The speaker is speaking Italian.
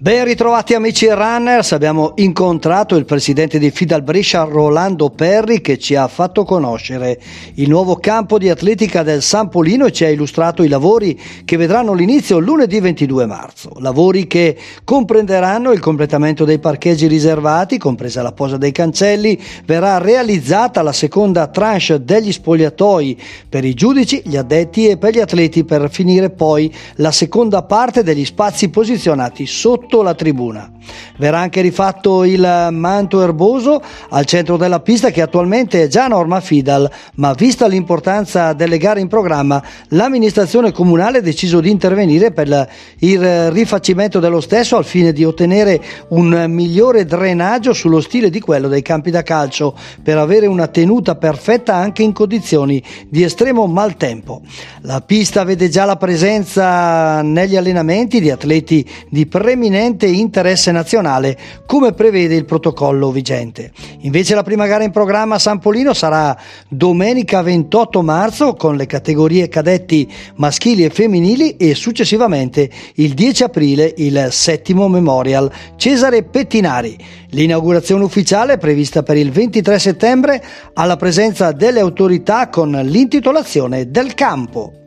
Ben ritrovati amici runners, abbiamo incontrato il presidente di Fidal Brescia Rolando Perri che ci ha fatto conoscere il nuovo campo di atletica del San Polino e ci ha illustrato i lavori che vedranno l'inizio lunedì 22 marzo, lavori che comprenderanno il completamento dei parcheggi riservati, compresa la posa dei cancelli, verrà realizzata la seconda tranche degli spogliatoi per i giudici, gli addetti e per gli atleti per finire poi la seconda parte degli spazi posizionati sotto sotto la tribuna. Verrà anche rifatto il manto erboso al centro della pista che attualmente è già norma Fidal, ma vista l'importanza delle gare in programma, l'amministrazione comunale ha deciso di intervenire per il rifacimento dello stesso al fine di ottenere un migliore drenaggio sullo stile di quello dei campi da calcio per avere una tenuta perfetta anche in condizioni di estremo maltempo. La pista vede già la presenza negli allenamenti di atleti di preminenza imminente interesse nazionale, come prevede il protocollo vigente. Invece la prima gara in programma a San Polino sarà domenica 28 marzo con le categorie cadetti maschili e femminili e successivamente il 10 aprile il settimo Memorial Cesare Pettinari. L'inaugurazione ufficiale è prevista per il 23 settembre alla presenza delle autorità con l'intitolazione del campo.